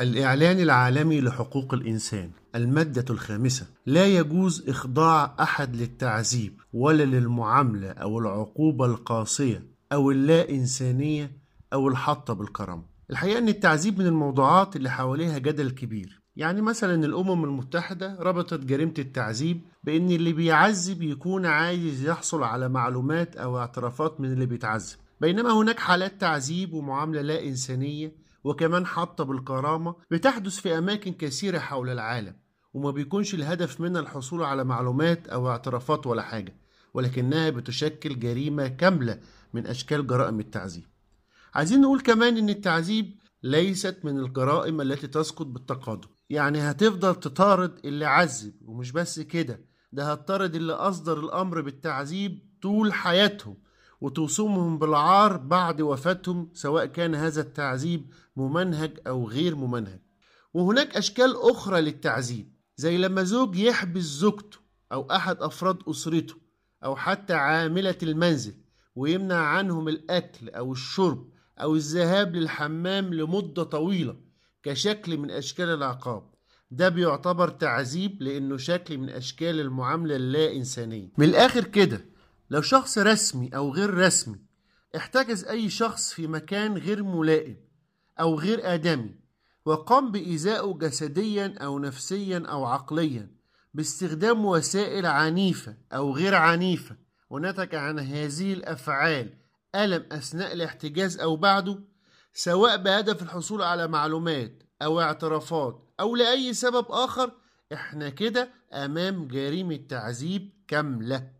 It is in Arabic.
الإعلان العالمي لحقوق الإنسان المادة الخامسة. لا يجوز إخضاع أحد للتعذيب ولا للمعاملة أو العقوبة القاسية أو اللا إنسانية أو الحطة بالكرم الحقيقة أن التعذيب من الموضوعات اللي حواليها جدل كبير. يعني مثلا الأمم المتحدة ربطت جريمة التعذيب بأن اللي بيعذب يكون عايز يحصل على معلومات أو اعترافات من اللي بيتعذب. بينما هناك حالات تعذيب ومعاملة لا إنسانية وكمان حاطة بالكرامة بتحدث في أماكن كثيرة حول العالم وما بيكونش الهدف منها الحصول على معلومات أو اعترافات ولا حاجة ولكنها بتشكل جريمة كاملة من أشكال جرائم التعذيب. عايزين نقول كمان إن التعذيب ليست من الجرائم التي تسقط بالتقادم يعني هتفضل تطارد اللي عذب ومش بس كده ده هتطارد اللي أصدر الأمر بالتعذيب طول حياتهم. وتوصمهم بالعار بعد وفاتهم سواء كان هذا التعذيب ممنهج أو غير ممنهج. وهناك أشكال أخرى للتعذيب زي لما زوج يحبس زوجته أو أحد أفراد أسرته أو حتى عاملة المنزل ويمنع عنهم الأكل أو الشرب أو الذهاب للحمام لمدة طويلة كشكل من أشكال العقاب. ده بيعتبر تعذيب لأنه شكل من أشكال المعاملة اللا إنسانية. من الآخر كده لو شخص رسمي أو غير رسمي احتجز أي شخص في مكان غير ملائم أو غير آدمي وقام بإيذائه جسديا أو نفسيا أو عقليا باستخدام وسائل عنيفة أو غير عنيفة. ونتج عن هذه الأفعال ألم أثناء الاحتجاز أو بعده سواء بهدف الحصول على معلومات أو اعترافات أو لأي سبب آخر. إحنا كده أمام جريمة تعذيب كاملة.